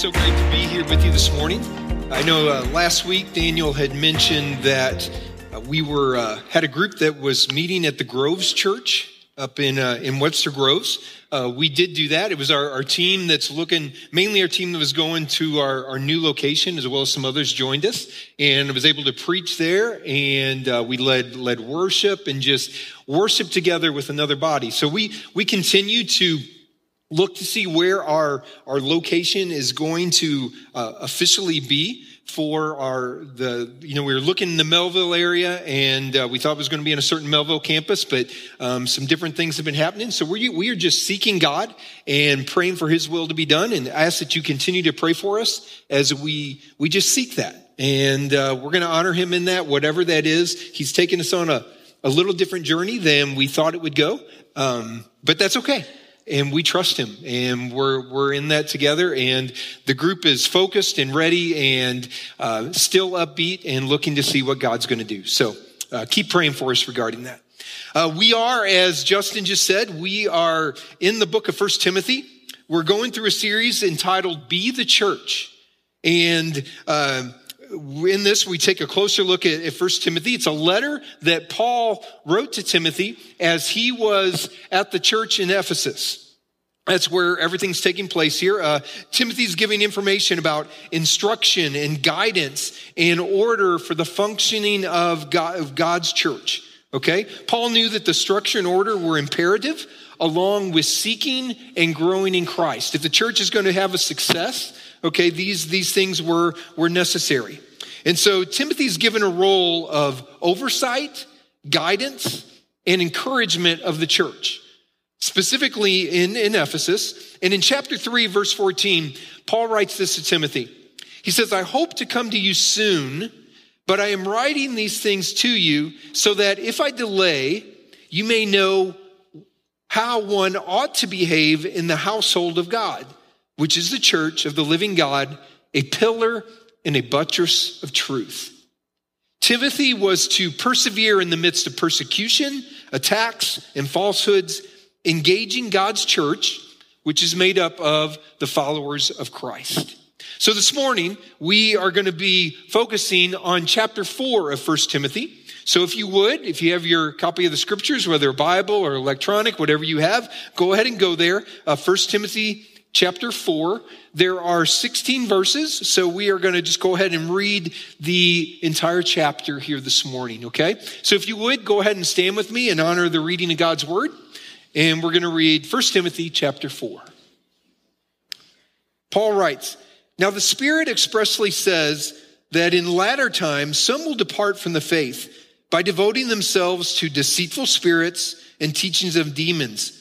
so great to be here with you this morning. I know uh, last week Daniel had mentioned that uh, we were uh, had a group that was meeting at the Groves Church up in uh, in Webster Groves. Uh, we did do that. It was our, our team that's looking mainly our team that was going to our, our new location, as well as some others joined us, and was able to preach there. And uh, we led led worship and just worship together with another body. So we we continue to look to see where our, our location is going to uh, officially be for our the you know we were looking in the Mehlville area and uh, we thought it was going to be in a certain Mehlville campus but um, some different things have been happening. So we, we are just seeking god and praying for his will to be done and I ask that you continue to pray for us as we we just seek that. And uh, we're going to honor him in that whatever that is. He's taken us on a, a little different journey than we thought it would go um, but that's okay and we trust him. And we're we're in that together. And the group is focused and ready and uh, still upbeat and looking to see what god's going to do. So uh, keep praying for us regarding that. Uh, we are as justin just said we are in the book of first timothy. We're going through a series entitled be the church. And uh, in this, we take a closer look at, at 1 Timothy. It's a letter that Paul wrote to Timothy as he was at the church in Ephesus. That's where everything's taking place here. Uh, Timothy's giving information about instruction and guidance in order for the functioning of, God, of God's church. Okay? Paul knew that the structure and order were imperative along with seeking and growing in Christ. If the church is going to have a success, Okay, these, these things were, were necessary. And so Timothy's given a role of oversight, guidance, and encouragement of the church, specifically in, in Ephesus. And in chapter 3, verse 14, Paul writes this to Timothy. He says, I hope to come to you soon, but I am writing these things to you so that if I delay, you may know how one ought to behave in the household of God which is the church of the living God, a pillar and a buttress of truth. Timothy was to persevere in the midst of persecution, attacks, and falsehoods, engaging God's church, which is made up of the followers of Christ. So this morning, we are going to be focusing on chapter four of First Timothy. So if you would, if you have your copy of the scriptures, whether Bible or electronic, whatever you have, go ahead and go there. Uh, First Timothy chapter 4. There are 16 verses, so we are going to just go ahead and read the entire chapter here this morning, okay? So if you would, go ahead and stand with me and honor the reading of God's word. And we're going to read 1 Timothy chapter 4. Paul writes, Now the Spirit expressly says that in latter times some will depart from the faith by devoting themselves to deceitful spirits and teachings of demons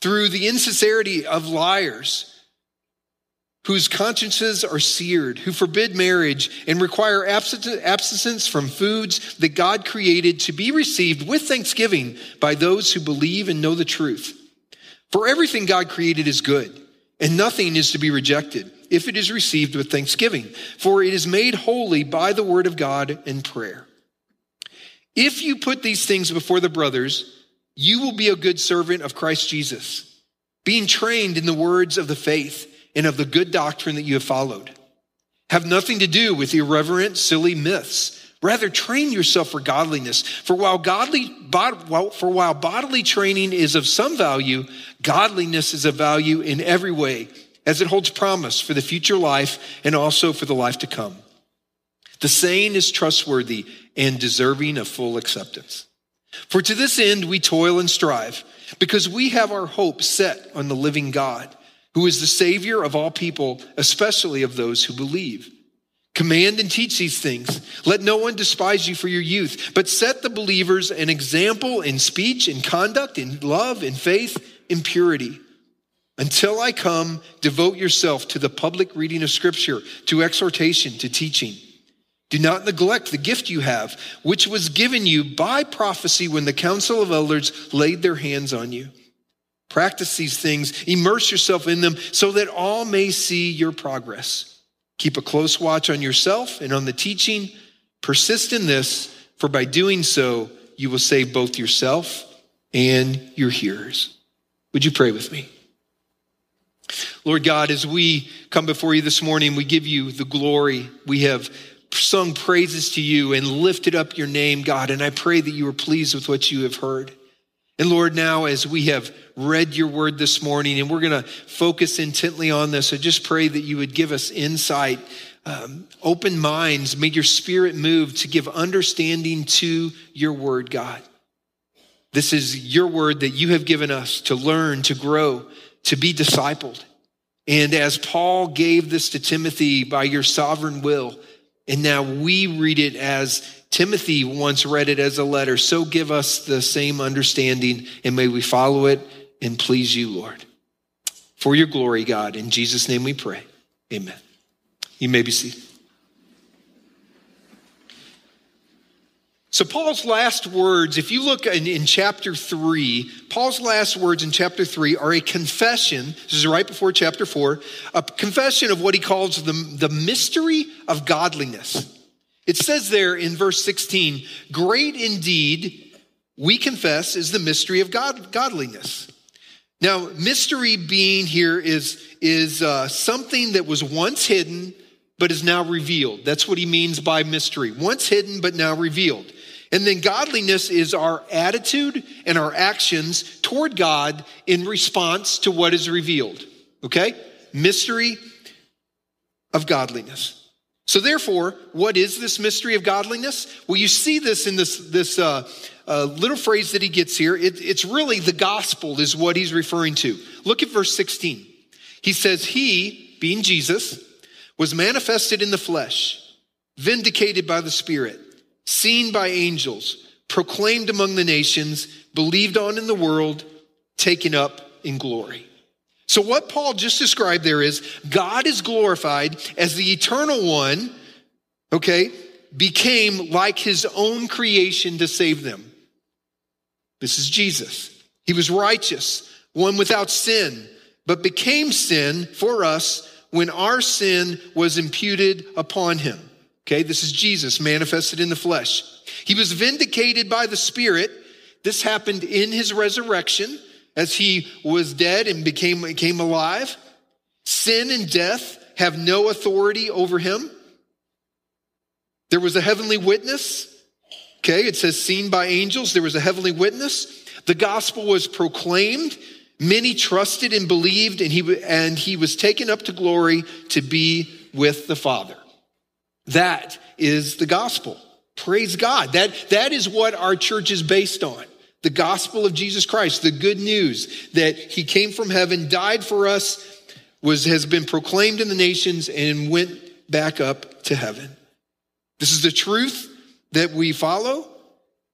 through the insincerity of liars whose consciences are seared, who forbid marriage and require abstinence from foods that God created to be received with thanksgiving by those who believe and know the truth. For everything God created is good, and nothing is to be rejected if it is received with thanksgiving, for it is made holy by the word of God and prayer. If you put these things before the brothers, you will be a good servant of Christ Jesus, being trained in the words of the faith and of the good doctrine that you have followed. Have nothing to do with irreverent, silly myths. Rather, train yourself for godliness. For while godly, for while bodily training is of some value, godliness is of value in every way, as it holds promise for the future life and also for the life to come. The saying is trustworthy and deserving of full acceptance. For to this end we toil and strive, because we have our hope set on the living God, who is the Savior of all people, especially of those who believe. Command and teach these things. Let no one despise you for your youth, but set the believers an example in speech, in conduct, in love, in faith, in purity. Until I come, devote yourself to the public reading of Scripture, to exhortation, to teaching. Do not neglect the gift you have, which was given you by prophecy when the council of elders laid their hands on you. Practice these things, immerse yourself in them so that all may see your progress. Keep a close watch on yourself and on the teaching. Persist in this, for by doing so, you will save both yourself and your hearers. Would you pray with me? Lord God, as we come before you this morning, we give you the glory. We have sung praises to you and lifted up your name, God. And I pray that you are pleased with what you have heard. And Lord, now as we have read your word this morning and we're going to focus intently on this, I just pray that you would give us insight, um, open minds, may your spirit move to give understanding to your word, God. This is your word that you have given us to learn, to grow, to be discipled. And as Paul gave this to Timothy by your sovereign will, and now we read it as Timothy once read it as a letter. So give us the same understanding and may we follow it and please you, Lord. For your glory, God. In Jesus' name we pray. Amen. You may be seated. So, Paul's last words, if you look in, in, chapter three, Paul's last words in chapter three are a confession. This is right before chapter four, a confession of what he calls the, the mystery of godliness. It says there in verse 16, great indeed, we confess, is the mystery of God, godliness. Now, mystery being here is, is uh, something that was once hidden, but is now revealed. That's what he means by mystery. Once hidden, but now revealed. And then godliness is our attitude and our actions toward God in response to what is revealed. Okay? Mystery of godliness. So, therefore, what is this mystery of godliness? Well, you see this in this, this uh, uh, little phrase that he gets here. It, it's really the gospel, is what he's referring to. Look at verse 16. He says, He, being Jesus, was manifested in the flesh, vindicated by the Spirit, seen by angels, proclaimed among the nations, believed on in the world, taken up in glory. So, what Paul just described there is God is glorified as the eternal one, okay, became like his own creation to save them. This is Jesus. He was righteous, one without sin, but became sin for us when our sin was imputed upon him. Okay, this is Jesus manifested in the flesh. He was vindicated by the Spirit. This happened in his resurrection as he was dead and became, became alive. Sin and death have no authority over him. There was a heavenly witness. Okay, it says seen by angels. There was a heavenly witness. The gospel was proclaimed. Many trusted and believed, and he, and he was taken up to glory to be with the Father. That is the gospel. Praise God. That, that is what our church is based on. The gospel of Jesus Christ, the good news that he came from heaven, died for us, was, has been proclaimed in the nations and went back up to heaven. This is the truth that we follow.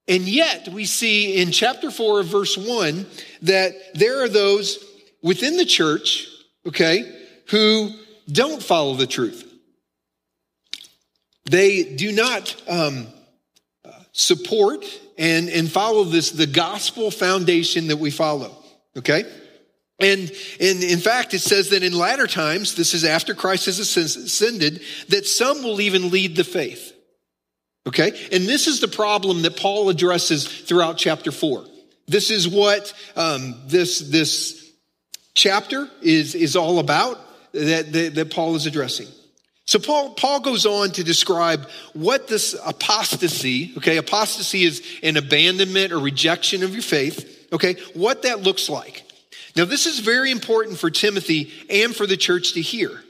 And yet we see in chapter four of verse one that there are those within the church, okay, who don't follow the truth. They do not um, support and, and follow this, the gospel foundation that we follow. Okay? And, and in fact, it says that in latter times, this is after Christ has ascended, that some will even lead the faith. Okay? And this is the problem that Paul addresses throughout chapter four. This is what um, this, this chapter is, is all about that, that, that Paul is addressing. So Paul, Paul goes on to describe what this apostasy, okay, apostasy is an abandonment or rejection of your faith, okay, what that looks like. Now, this is very important for Timothy and for the church to hear.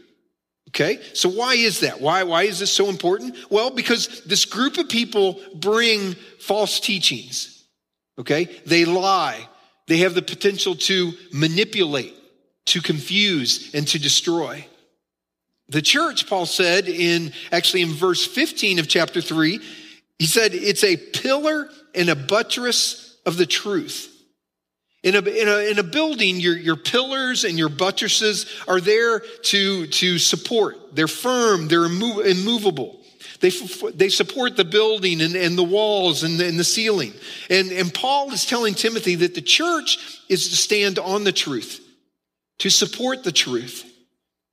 Okay, so why is that? Why, why is this so important? Well, because this group of people bring false teachings. Okay, they lie, they have the potential to manipulate, to confuse, and to destroy. The church, Paul said in actually in verse 15 of chapter 3, he said it's a pillar and a buttress of the truth. In a, in a, in a building, your, your pillars and your buttresses are there to, to support. They're firm, they're immovable. They, they support the building and, and the walls and the, and the ceiling. And, and Paul is telling Timothy that the church is to stand on the truth, to support the truth.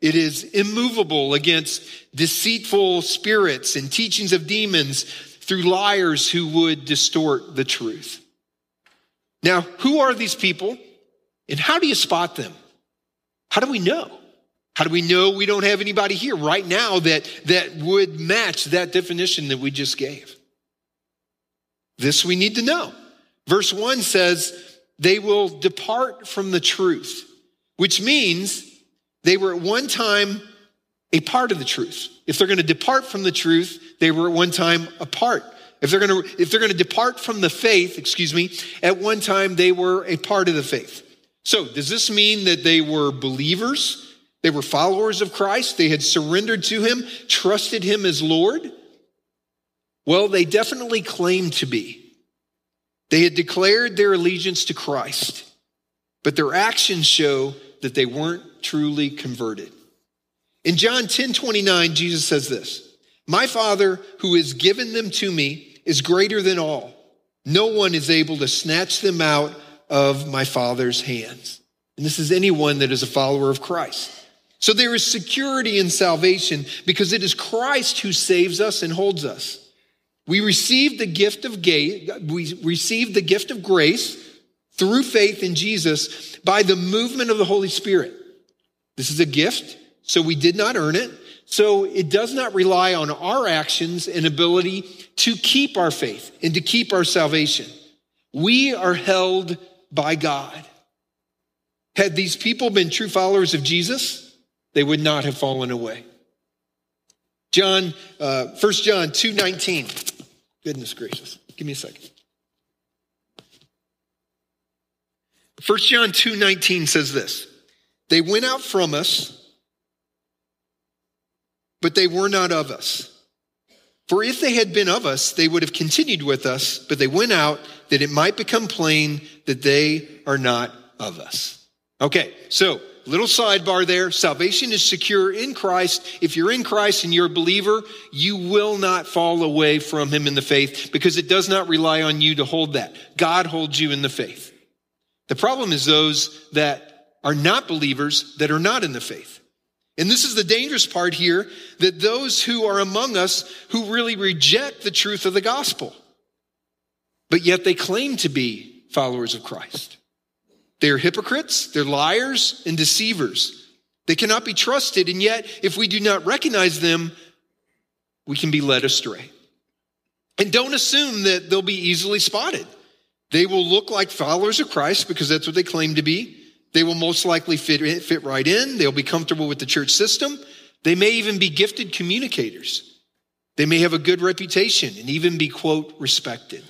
It is immovable against deceitful spirits and teachings of demons through liars who would distort the truth. Now, who are these people and how do you spot them? How do we know? How do we know we don't have anybody here right now that, that would match that definition that we just gave? This we need to know. Verse 1 says, They will depart from the truth, which means they were at one time a part of the truth. If they're going to depart from the truth, they were at one time a part. If they're going to, if they're going to depart from the faith, excuse me, at one time they were a part of the faith. So does this mean that they were believers? They were followers of Christ? They had surrendered to him, trusted him as Lord? Well, they definitely claimed to be. They had declared their allegiance to Christ, but their actions show that they weren't truly converted. In John 10 29, Jesus says this My Father, who has given them to me, is greater than all. No one is able to snatch them out of my Father's hands. And this is anyone that is a follower of Christ. So there is security in salvation because it is Christ who saves us and holds us. We receive the gift of gay, we receive the gift of grace through faith in Jesus by the movement of the Holy Spirit. This is a gift, so we did not earn it. So it does not rely on our actions and ability to keep our faith and to keep our salvation. We are held by God. Had these people been true followers of Jesus, they would not have fallen away. John, uh, 1 John 2.19. Goodness gracious. Give me a second. 1 John 2:19 says this. They went out from us, but they were not of us. For if they had been of us, they would have continued with us, but they went out that it might become plain that they are not of us. Okay, so little sidebar there. Salvation is secure in Christ. If you're in Christ and you're a believer, you will not fall away from him in the faith because it does not rely on you to hold that. God holds you in the faith. The problem is those that are not believers that are not in the faith. And this is the dangerous part here that those who are among us who really reject the truth of the gospel, but yet they claim to be followers of Christ. They're hypocrites, they're liars and deceivers. They cannot be trusted, and yet, if we do not recognize them, we can be led astray. And don't assume that they'll be easily spotted. They will look like followers of Christ because that's what they claim to be. They will most likely fit, fit right in. They'll be comfortable with the church system. They may even be gifted communicators. They may have a good reputation and even be, quote, respected.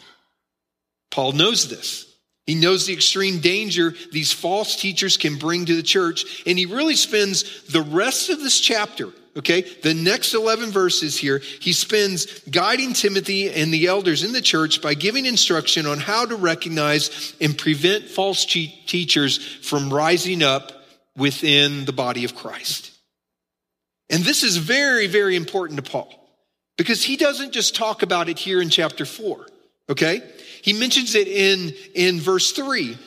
Paul knows this. He knows the extreme danger these false teachers can bring to the church. And he really spends the rest of this chapter, okay, the next 11 verses here, he spends guiding Timothy and the elders in the church by giving instruction on how to recognize and prevent false teachers from rising up within the body of Christ. And this is very, very important to Paul because he doesn't just talk about it here in chapter 4, okay? He mentions it in, in verse 3.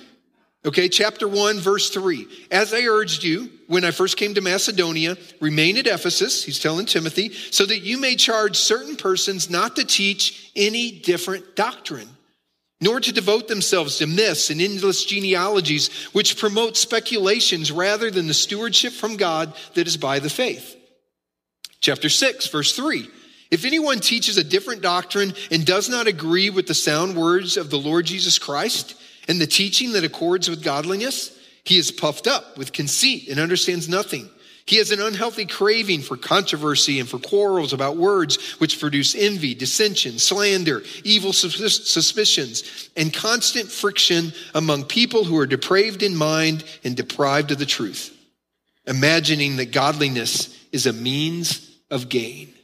Okay, chapter 1, verse 3. As I urged you when I first came to Macedonia, remain at Ephesus, he's telling Timothy, so that you may charge certain persons not to teach any different doctrine, nor to devote themselves to myths and endless genealogies, which promote speculations rather than the stewardship from God that is by the faith. Chapter 6, verse 3. If anyone teaches a different doctrine and does not agree with the sound words of the Lord Jesus Christ and the teaching that accords with godliness, he is puffed up with conceit and understands nothing. He has an unhealthy craving for controversy and for quarrels about words which produce envy, dissension, slander, evil suspicions, and constant friction among people who are depraved in mind and deprived of the truth, imagining that godliness is a means of gain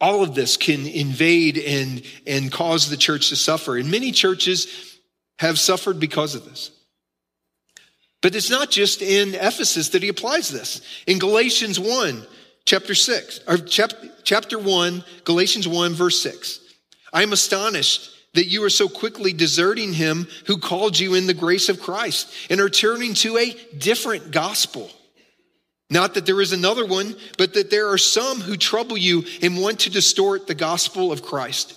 all of this can invade and, and cause the church to suffer. In many churches have suffered because of this. But it's not just in Ephesus that he applies this. In Galatians 1, chapter 6, or chapter, chapter 1, Galatians 1, verse 6. I am astonished that you are so quickly deserting him who called you in the grace of Christ and are turning to a different gospel not that there is another one, but that there are some who trouble you and want to distort the gospel of Christ.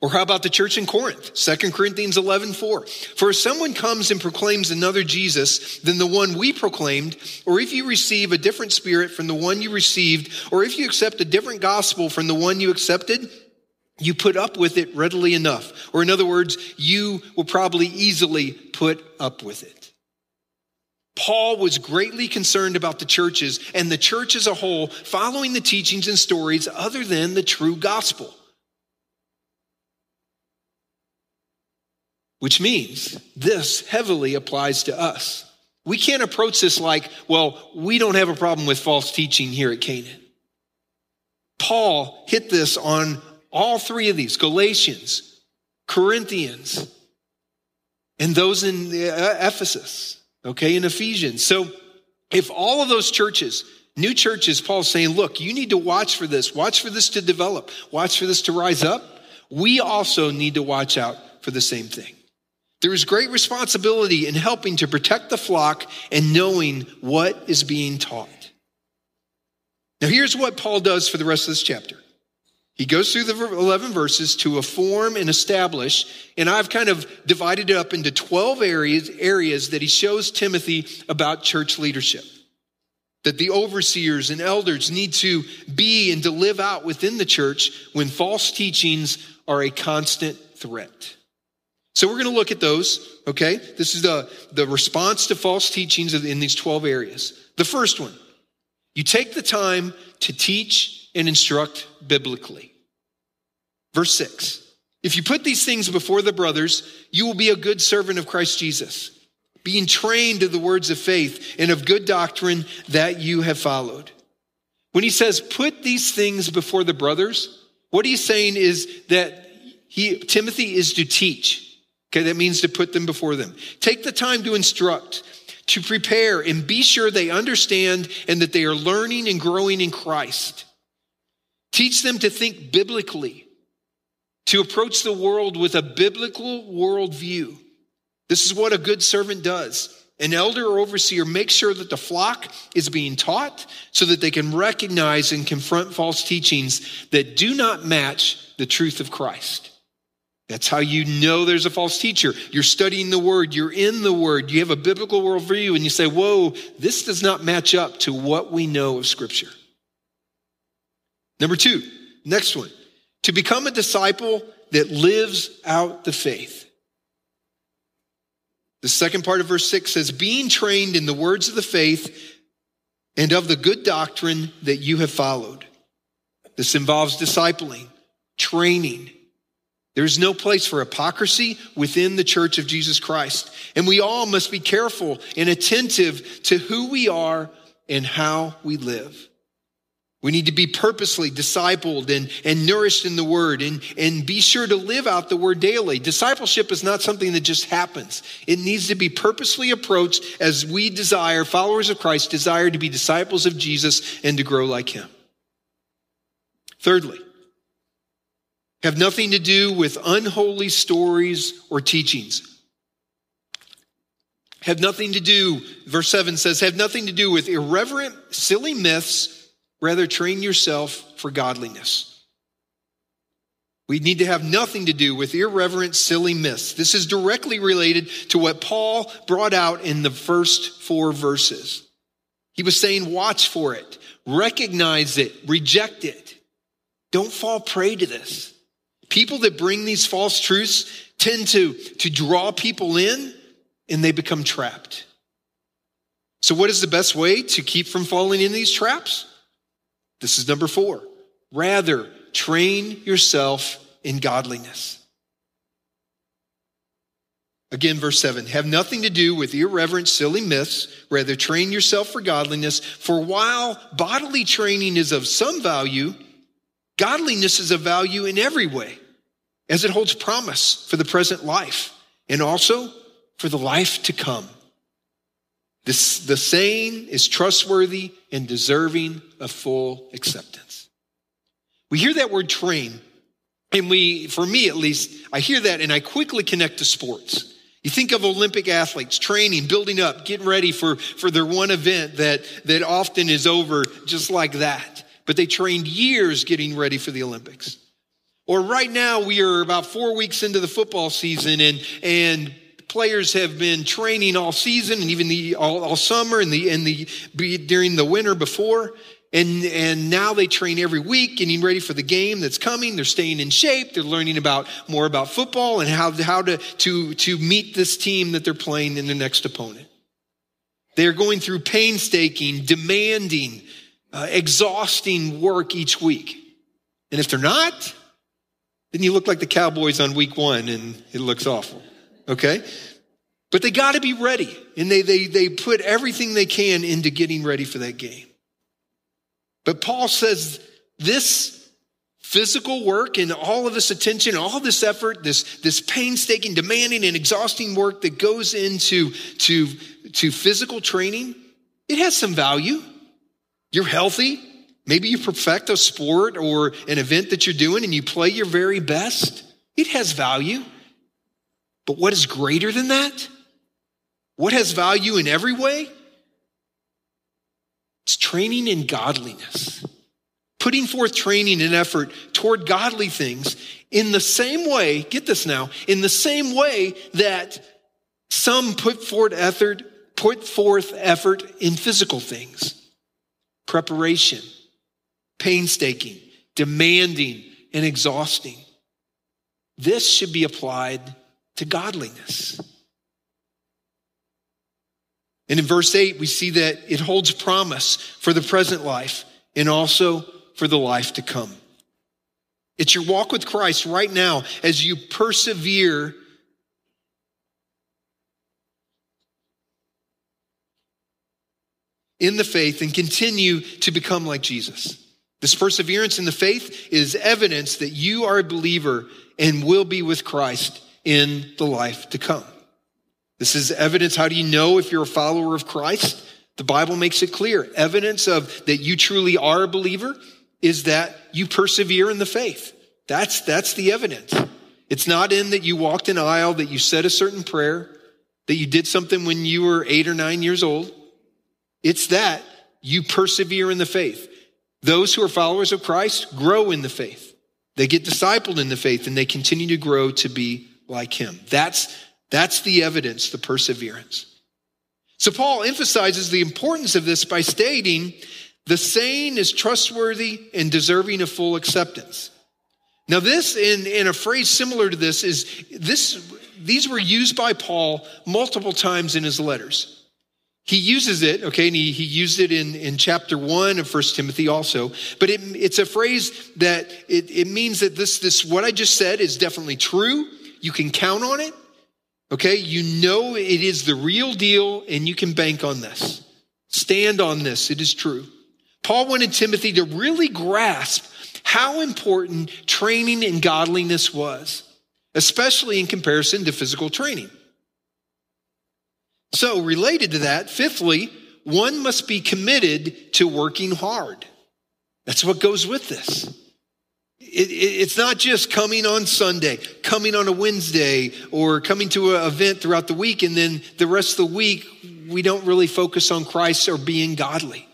Or how about the church in Corinth? 2 Corinthians 11, 4. For if someone comes and proclaims another Jesus than the one we proclaimed, or if you receive a different spirit from the one you received, or if you accept a different gospel from the one you accepted, you put up with it readily enough. Or in other words, you will probably easily put up with it. Paul was greatly concerned about the churches and the church as a whole following the teachings and stories other than the true gospel. Which means this heavily applies to us. We can't approach this like, well, we don't have a problem with false teaching here at Canaan. Paul hit this on all three of these Galatians, Corinthians, and those in uh, Ephesus, okay, in Ephesians. So if all of those churches, new churches, Paul's saying, look, you need to watch for this, watch for this to develop, watch for this to rise up. We also need to watch out for the same thing. There is great responsibility in helping to protect the flock and knowing what is being taught. Now, here's what Paul does for the rest of this chapter. He goes through the 11 verses to form and establish, and I've kind of divided it up into 12 areas, areas that he shows Timothy about church leadership. That the overseers and elders need to be and to live out within the church when false teachings are a constant threat. So we're going to look at those, okay? This is the, the response to false teachings in these 12 areas. The first one, you take the time to teach and instruct biblically. Verse 6 If you put these things before the brothers, you will be a good servant of Christ Jesus, being trained to the words of faith and of good doctrine that you have followed. When he says, put these things before the brothers, what he's saying is that he, Timothy is to teach. Okay, that means to put them before them. Take the time to instruct, to prepare, and be sure they understand and that they are learning and growing in Christ. Teach them to think biblically, to approach the world with a biblical worldview. This is what a good servant does. An elder or overseer makes sure that the flock is being taught so that they can recognize and confront false teachings that do not match the truth of Christ. That's how you know there's a false teacher. You're studying the word, you're in the word, you have a biblical worldview, and you say, Whoa, this does not match up to what we know of Scripture. Number two, next one, to become a disciple that lives out the faith. The second part of verse 6 says, being trained in the words of the faith and of the good doctrine that you have followed. This involves discipling, training, there's no place for hypocrisy within the church of Jesus Christ. And we all must be careful and attentive to who we are and how we live. We need to be purposely discipled and, and nourished in the word and, and be sure to live out the word daily. Discipleship is not something that just happens. It needs to be purposely approached as we desire, followers of Christ, desire to be disciples of Jesus and to grow like him. Thirdly, have nothing to do with unholy stories or teachings. Have nothing to do, verse 7 says, have nothing to do with irreverent, silly myths. Rather, train yourself for godliness. We need to have nothing to do with irreverent, silly myths. This is directly related to what Paul brought out in the first four verses. He was saying, watch for it, recognize it, reject it. Don't fall prey to this. People that bring these false truths tend to, to draw people in and they become trapped. So, what is the best way to keep from falling in these traps? This is number four. Rather, train yourself in godliness. Again, verse 7 have nothing to do with irreverent, silly myths. Rather, train yourself for godliness. For while bodily training is of some value, Godliness is of value in every way, as it holds promise for the present life and also for the life to come. This, the saying is trustworthy and deserving of full acceptance. We hear that word train, and we, for me at least, I hear that and I quickly connect to sports. You think of Olympic athletes training, building up, getting ready for, for their one event that, that often is over just like that but they trained years getting ready for the Olympics. Or right now, we are about four weeks into the football season, and, and players have been training all season and even the, all, all summer and the, and the, during the winter before. And, and now they train every week, getting ready for the game that's coming. They're staying in shape. They're learning about more about football and how, how to, to, to meet this team that they're playing in the next opponent. They're going through painstaking, demanding, uh, exhausting work each week. And if they're not, then you look like the Cowboys on week one and it looks awful. Okay? But they got to be ready. And they, they, they put everything they can into getting ready for that game. But Paul says this physical work and all of this attention, all this effort, this, this painstaking, demanding, and exhausting work that goes into to, to physical training, it has some value. You're healthy. Maybe you perfect a sport or an event that you're doing and you play your very best. It has value. But what is greater than that? What has value in every way? It's training in godliness. Putting forth training and effort toward godly things in the same way, get this now, in the same way that some put forth effort, put forth effort in physical things. Preparation, painstaking, demanding, and exhausting. This should be applied to godliness. And in verse 8, we see that it holds promise for the present life and also for the life to come. It's your walk with Christ right now as you persevere in the faith and continue to become like Jesus. This perseverance in the faith is evidence that you are a believer and will be with Christ in the life to come. This is evidence. How do you know if you're a follower of Christ? The Bible makes it clear. Evidence of that you truly are a believer is that you persevere in the faith. That's, that's the evidence. It's not in that you walked an aisle, that you said a certain prayer, that you did something when you were eight or nine years old. It's that you persevere in the faith. Those who are followers of Christ grow in the faith. They get discipled in the faith and they continue to grow to be like him. That's, that's the evidence, the perseverance. So Paul emphasizes the importance of this by stating the saying is trustworthy and deserving of full acceptance. Now, this in, in a phrase similar to this is this, these were used by Paul multiple times in his letters. He uses it, okay, and he, he used it in, in chapter one of First Timothy also, but it, it's a phrase that it, it means that this, this, what I just said is definitely true. You can count on it, okay? You know it is the real deal and you can bank on this. Stand on this, it is true. Paul wanted Timothy to really grasp how important training in godliness was, especially in comparison to physical training. So, related to that, fifthly, one must be committed to working hard. That's what goes with this. It, it, it's not just coming on Sunday, coming on a Wednesday, or coming to an event throughout the week, and then the rest of the week, we don't really focus on Christ or being godly.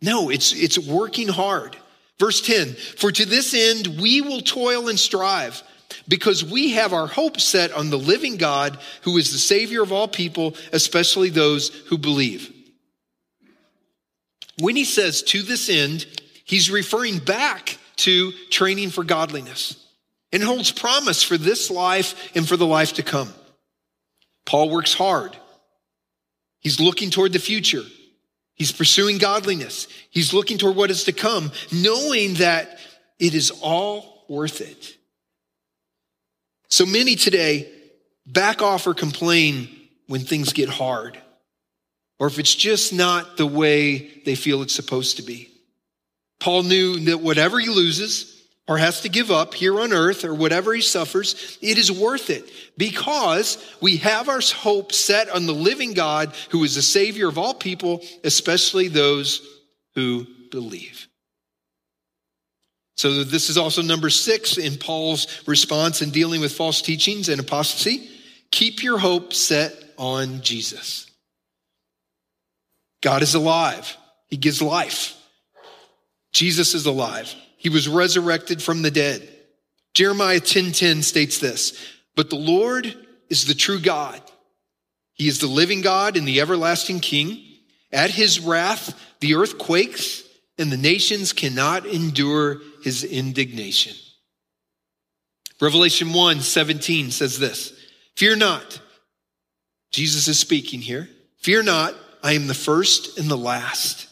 No, it's, it's working hard. Verse 10 For to this end we will toil and strive because we have our hope set on the living God who is the Savior of all people, especially those who believe. When he says to this end, he's referring back to training for godliness and holds promise for this life and for the life to come. Paul works hard. He's looking toward the future. He's pursuing godliness. He's looking toward what is to come, knowing that it is all worth it. So many today back off or complain when things get hard, or if it's just not the way they feel it's supposed to be. Paul knew that whatever he loses or has to give up here on earth or whatever he suffers, it is worth it because we have our hope set on the living God who is the Savior of all people, especially those who believe. So this is also number six in Paul's response in dealing with false teachings and apostasy. Keep your hope set on Jesus. God is alive. He gives life. Jesus is alive. He was resurrected from the dead. Jeremiah 10:10 states this, "But the Lord is the true God. He is the living God and the everlasting King. At his wrath, the earth quakes, and the nations cannot endure his indignation." Revelation 1 17 says this Fear not. Jesus is speaking here. Fear not, I am the first and the last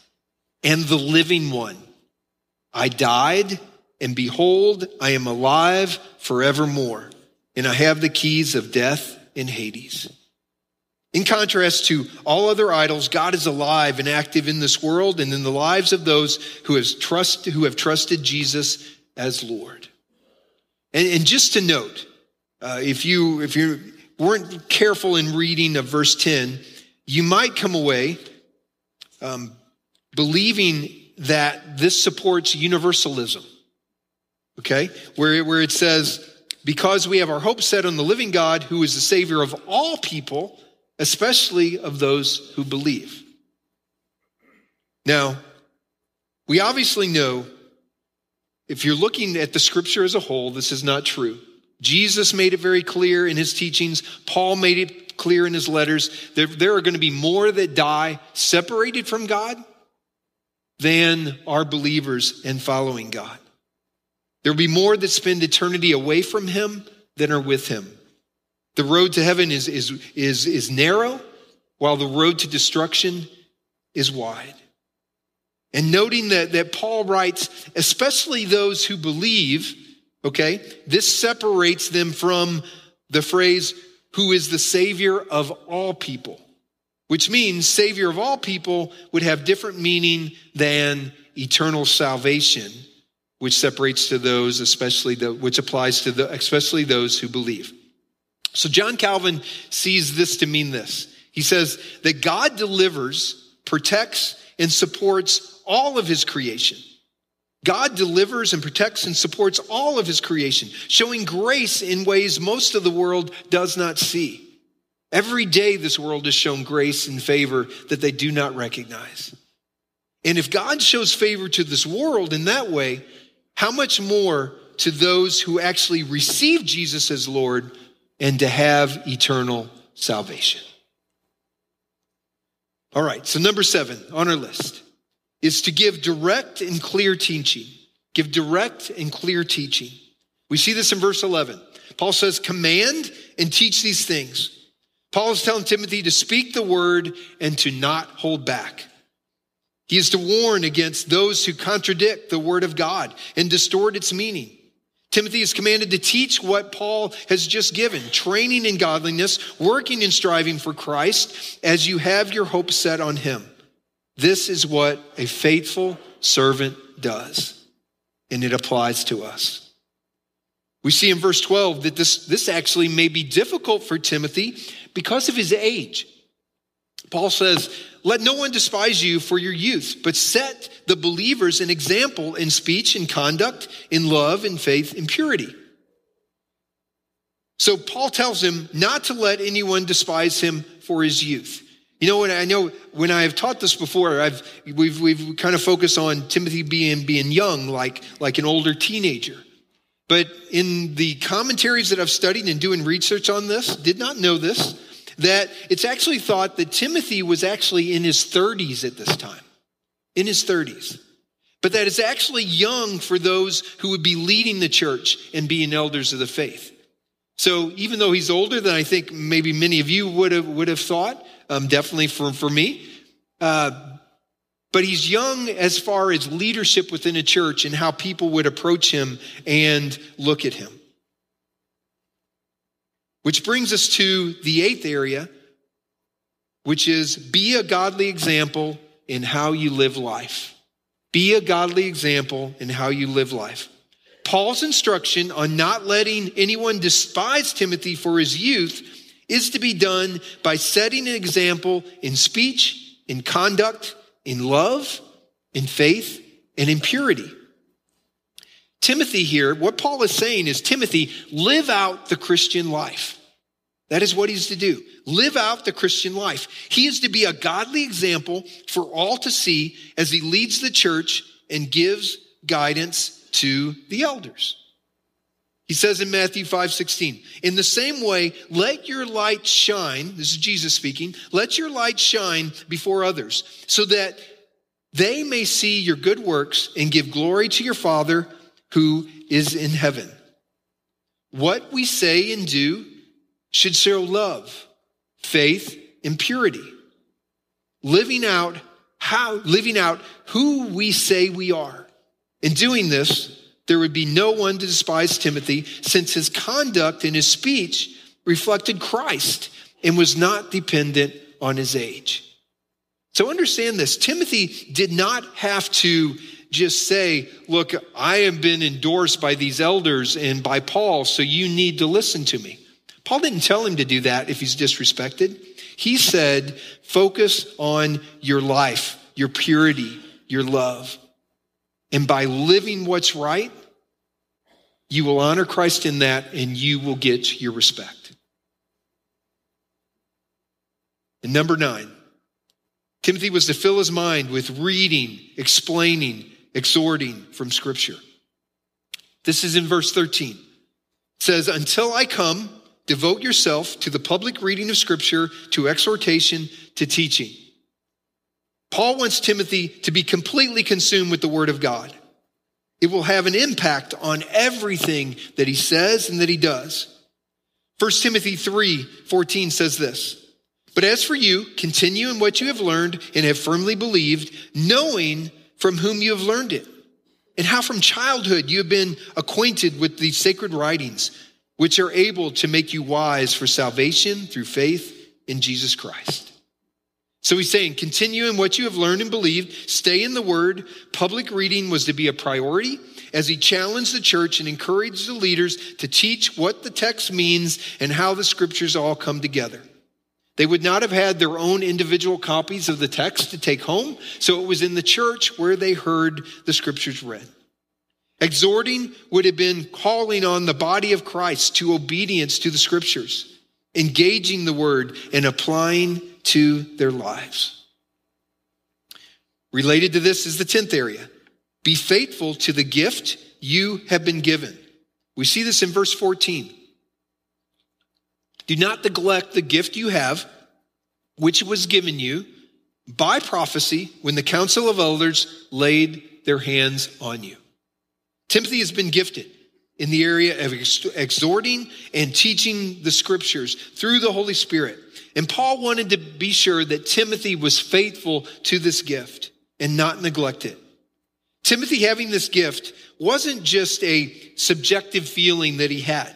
and the living one. I died, and behold, I am alive forevermore, and I have the keys of death and Hades. In contrast to all other idols, God is alive and active in this world and in the lives of those who have, trust, who have trusted Jesus as Lord. And, and just to note, uh, if you if you weren't careful in reading of verse 10, you might come away um, believing that this supports universalism. Okay? Where, where it says, because we have our hope set on the living God who is the Savior of all people, especially of those who believe. Now, we obviously know if you're looking at the scripture as a whole, this is not true. Jesus made it very clear in his teachings. Paul made it clear in his letters. There, there are going to be more that die separated from God than are believers and following God. There will be more that spend eternity away from him than are with him. The road to heaven is, is, is, is narrow, while the road to destruction is wide. And noting that, that Paul writes, especially those who believe, okay, this separates them from the phrase, who is the Savior of all people, which means Savior of all people would have different meaning than eternal salvation, which separates to those, especially the, which applies to the, especially those who believe. So John Calvin sees this to mean this. He says that God delivers, protects, and supports all of his creation. God delivers and protects and supports all of his creation, showing grace in ways most of the world does not see. Every day, this world is shown grace and favor that they do not recognize. And if God shows favor to this world in that way, how much more to those who actually receive Jesus as Lord and to have eternal salvation? All right, so number seven on our list is to give direct and clear teaching. Give direct and clear teaching. We see this in verse 11. Paul says, Command and teach these things. Paul is telling Timothy to speak the word and to not hold back. He is to warn against those who contradict the word of God and distort its meaning. Timothy is commanded to teach what Paul has just given training in godliness, working and striving for Christ as you have your hope set on him. This is what a faithful servant does, and it applies to us. We see in verse 12 that this, this actually may be difficult for Timothy because of his age. Paul says, Let no one despise you for your youth, but set the believers an example in speech and conduct, in love and faith and purity. So Paul tells him not to let anyone despise him for his youth. You know, when I know when I have taught this before, I've we've we've kind of focused on Timothy being being young, like like an older teenager. But in the commentaries that I've studied and doing research on this, did not know this, that it's actually thought that Timothy was actually in his 30s at this time. In his 30s. But that it's actually young for those who would be leading the church and being elders of the faith. So even though he's older than I think maybe many of you would have would have thought, um, definitely for, for me. Uh, but he's young as far as leadership within a church and how people would approach him and look at him. Which brings us to the eighth area, which is be a godly example in how you live life. Be a godly example in how you live life. Paul's instruction on not letting anyone despise Timothy for his youth is to be done by setting an example in speech, in conduct, in love, in faith, and in purity. Timothy here, what Paul is saying is Timothy, live out the Christian life. That is what he's to do. Live out the Christian life. He is to be a godly example for all to see as he leads the church and gives guidance to the elders. He says in Matthew 5 16, in the same way, let your light shine. This is Jesus speaking. Let your light shine before others so that they may see your good works and give glory to your Father who is in heaven. What we say and do should show love, faith, and purity. Living out how, living out who we say we are. In doing this, there would be no one to despise Timothy since his conduct and his speech reflected Christ and was not dependent on his age. So understand this. Timothy did not have to just say, look, I have been endorsed by these elders and by Paul, so you need to listen to me. Paul didn't tell him to do that if he's disrespected. He said, focus on your life, your purity, your love. And by living what's right, you will honor Christ in that and you will get your respect. And number nine, Timothy was to fill his mind with reading, explaining, exhorting from Scripture. This is in verse 13. It says, Until I come, devote yourself to the public reading of Scripture, to exhortation, to teaching. Paul wants Timothy to be completely consumed with the Word of God. It will have an impact on everything that he says and that he does. 1 Timothy 3 14 says this. But as for you, continue in what you have learned and have firmly believed, knowing from whom you have learned it, and how from childhood you have been acquainted with the sacred writings, which are able to make you wise for salvation through faith in Jesus Christ. So he's saying, continue in what you have learned and believed, stay in the word. Public reading was to be a priority as he challenged the church and encouraged the leaders to teach what the text means and how the scriptures all come together. They would not have had their own individual copies of the text to take home, so it was in the church where they heard the scriptures read. Exhorting would have been calling on the body of Christ to obedience to the scriptures, engaging the word and applying to their lives. Related to this is the 10th area. Be faithful to the gift you have been given. We see this in verse 14. Do not neglect the gift you have, which was given you by prophecy when the council of elders laid their hands on you. Timothy has been gifted in the area of exhorting and teaching the scriptures through the Holy Spirit. And Paul wanted to be sure that Timothy was faithful to this gift and not neglect it. Timothy having this gift wasn't just a subjective feeling that he had.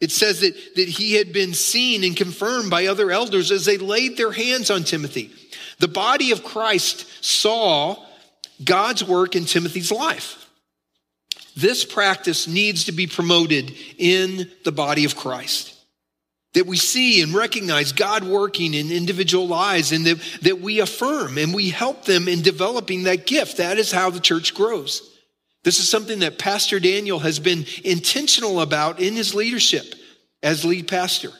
It says that, that he had been seen and confirmed by other elders as they laid their hands on Timothy. The body of Christ saw God's work in Timothy's life. This practice needs to be promoted in the body of Christ that we see and recognize God working in individual lives and that, that we affirm and we help them in developing that gift. That is how the church grows. This is something that Pastor Daniel has been intentional about in his leadership as lead pastor.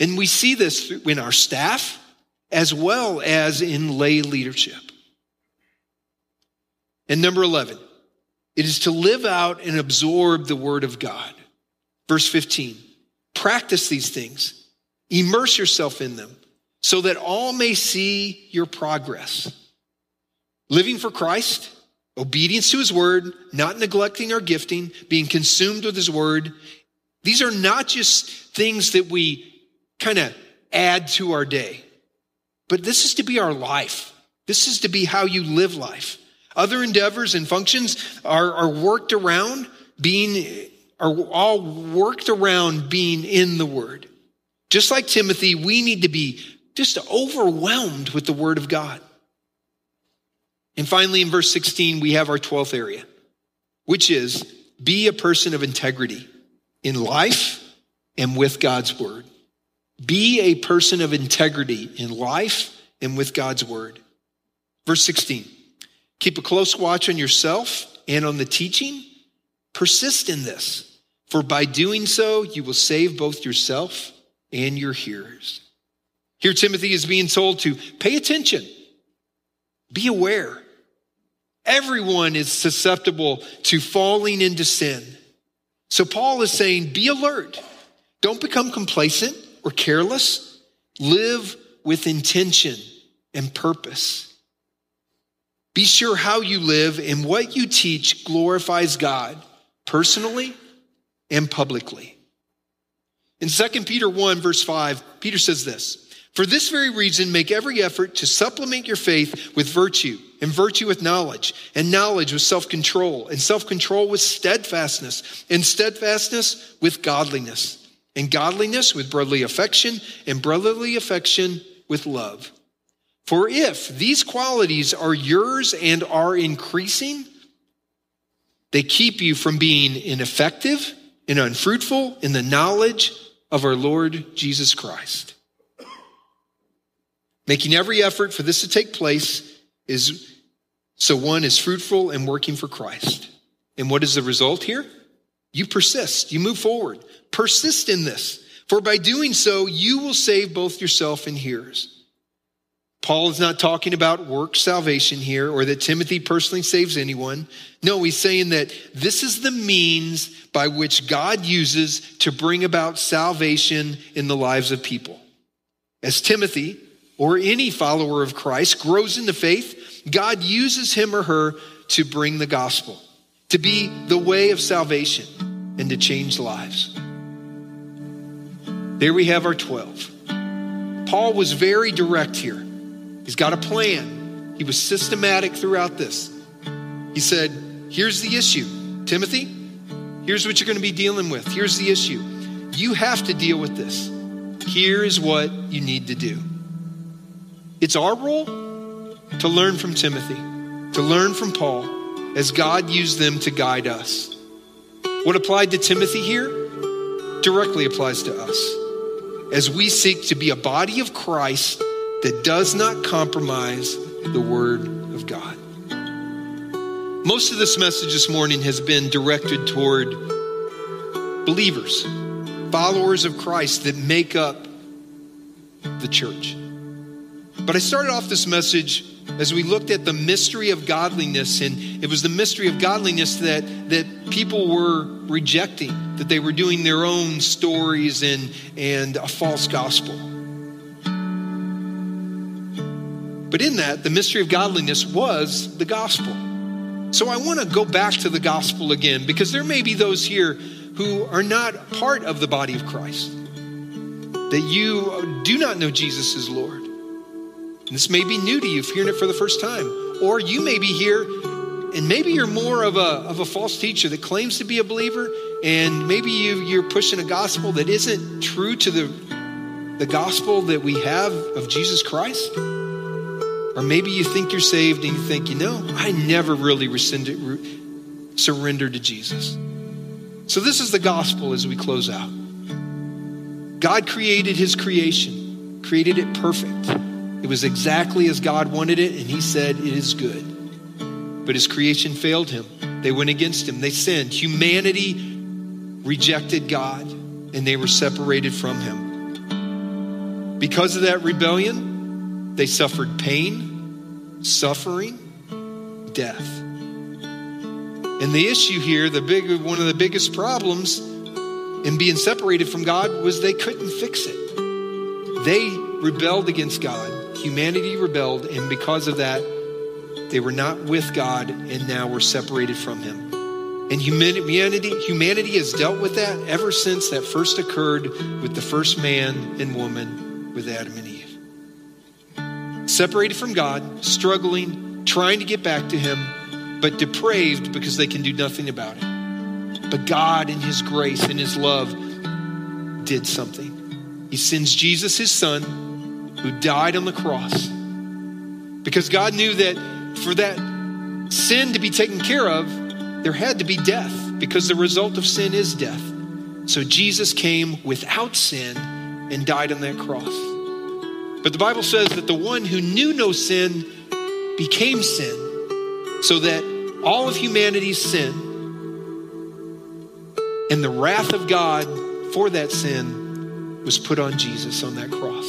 And we see this in our staff as well as in lay leadership. And number 11, it is to live out and absorb the word of God. Verse 15. Practice these things, immerse yourself in them so that all may see your progress. Living for Christ, obedience to his word, not neglecting our gifting, being consumed with his word. These are not just things that we kind of add to our day, but this is to be our life. This is to be how you live life. Other endeavors and functions are, are worked around being are all worked around being in the Word. Just like Timothy, we need to be just overwhelmed with the Word of God. And finally, in verse 16, we have our 12th area, which is be a person of integrity in life and with God's Word. Be a person of integrity in life and with God's Word. Verse 16, keep a close watch on yourself and on the teaching. Persist in this for by doing so, you will save both yourself and your hearers. Here, Timothy is being told to pay attention, be aware. Everyone is susceptible to falling into sin. So Paul is saying, be alert. Don't become complacent or careless. Live with intention and purpose. Be sure how you live and what you teach glorifies God personally and publicly. In 2 Peter 1, verse 5, Peter says this For this very reason, make every effort to supplement your faith with virtue, and virtue with knowledge, and knowledge with self control, and self control with steadfastness, and steadfastness with godliness, and godliness with brotherly affection, and brotherly affection with love. For if these qualities are yours and are increasing, they keep you from being ineffective and unfruitful in the knowledge of our Lord Jesus Christ. Making every effort for this to take place is so one is fruitful and working for Christ. And what is the result here? You persist, you move forward. Persist in this, for by doing so, you will save both yourself and hearers. Paul is not talking about work salvation here or that Timothy personally saves anyone. No, he's saying that this is the means by which God uses to bring about salvation in the lives of people. As Timothy or any follower of Christ grows in the faith, God uses him or her to bring the gospel, to be the way of salvation, and to change lives. There we have our 12. Paul was very direct here. He's got a plan. He was systematic throughout this. He said, Here's the issue. Timothy, here's what you're going to be dealing with. Here's the issue. You have to deal with this. Here is what you need to do. It's our role to learn from Timothy, to learn from Paul as God used them to guide us. What applied to Timothy here directly applies to us as we seek to be a body of Christ that does not compromise the Word of God. Most of this message this morning has been directed toward believers, followers of Christ that make up the church. But I started off this message as we looked at the mystery of godliness, and it was the mystery of godliness that, that people were rejecting, that they were doing their own stories and, and a false gospel. But in that, the mystery of godliness was the gospel. So I want to go back to the gospel again because there may be those here who are not part of the body of Christ, that you do not know Jesus as Lord. And this may be new to you, hearing it for the first time. Or you may be here and maybe you're more of a, of a false teacher that claims to be a believer, and maybe you, you're pushing a gospel that isn't true to the, the gospel that we have of Jesus Christ. Or maybe you think you're saved and you think, you know, I never really rescinded, surrendered to Jesus. So, this is the gospel as we close out. God created his creation, created it perfect. It was exactly as God wanted it, and he said, It is good. But his creation failed him. They went against him, they sinned. Humanity rejected God, and they were separated from him. Because of that rebellion, they suffered pain, suffering, death. And the issue here, the big one of the biggest problems in being separated from God was they couldn't fix it. They rebelled against God. Humanity rebelled, and because of that, they were not with God and now were separated from Him. And humanity, humanity has dealt with that ever since that first occurred with the first man and woman with Adam and Eve separated from God, struggling, trying to get back to Him, but depraved because they can do nothing about it. But God, in His grace and His love, did something. He sends Jesus, His Son, who died on the cross. Because God knew that for that sin to be taken care of, there had to be death, because the result of sin is death. So Jesus came without sin and died on that cross. But the Bible says that the one who knew no sin became sin, so that all of humanity's sin and the wrath of God for that sin was put on Jesus on that cross.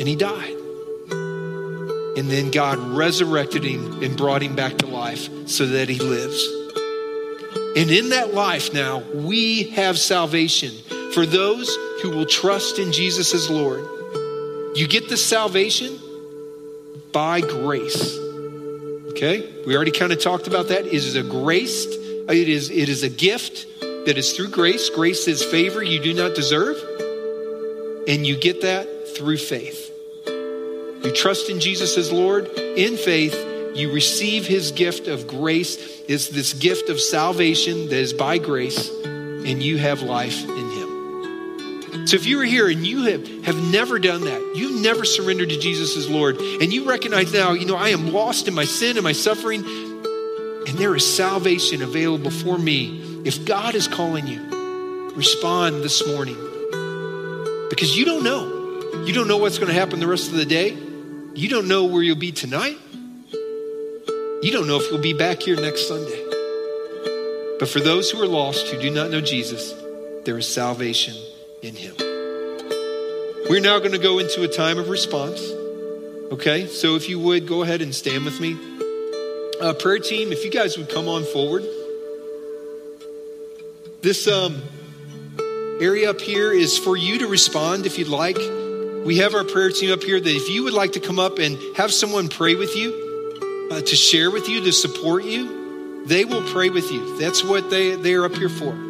And he died. And then God resurrected him and brought him back to life so that he lives. And in that life now, we have salvation for those who will trust in Jesus as Lord. You get this salvation by grace. Okay? We already kind of talked about that. It is a grace, it is, it is a gift that is through grace. Grace is favor you do not deserve. And you get that through faith. You trust in Jesus as Lord in faith. You receive his gift of grace. It's this gift of salvation that is by grace, and you have life in him. So if you are here and you have, have never done that, you've never surrendered to Jesus as Lord, and you recognize now, you know, I am lost in my sin and my suffering, and there is salvation available for me. If God is calling you, respond this morning. Because you don't know. You don't know what's going to happen the rest of the day. You don't know where you'll be tonight. You don't know if you'll be back here next Sunday. But for those who are lost, who do not know Jesus, there is salvation in him. We're now going to go into a time of response. Okay, so if you would go ahead and stand with me. Uh, prayer team, if you guys would come on forward. This um, area up here is for you to respond if you'd like we have our prayer team up here that if you would like to come up and have someone pray with you, uh, to share with you, to support you, they will pray with you. That's what they, they are up here for.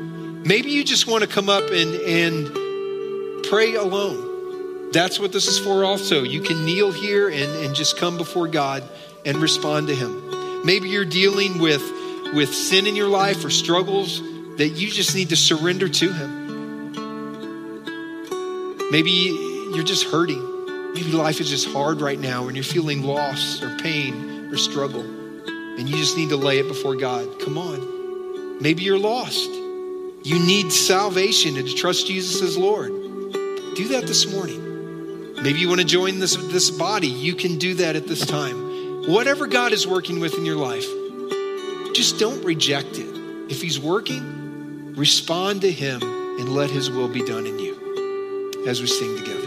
Maybe you just want to come up and, and pray alone. That's what this is for, also. You can kneel here and, and just come before God and respond to Him. Maybe you're dealing with, with sin in your life or struggles that you just need to surrender to Him. Maybe you're just hurting. Maybe life is just hard right now and you're feeling loss or pain or struggle. And you just need to lay it before God. Come on. Maybe you're lost. You need salvation and to trust Jesus as Lord. Do that this morning. Maybe you want to join this, this body. You can do that at this time. Whatever God is working with in your life, just don't reject it. If He's working, respond to Him and let His will be done in you as we sing together.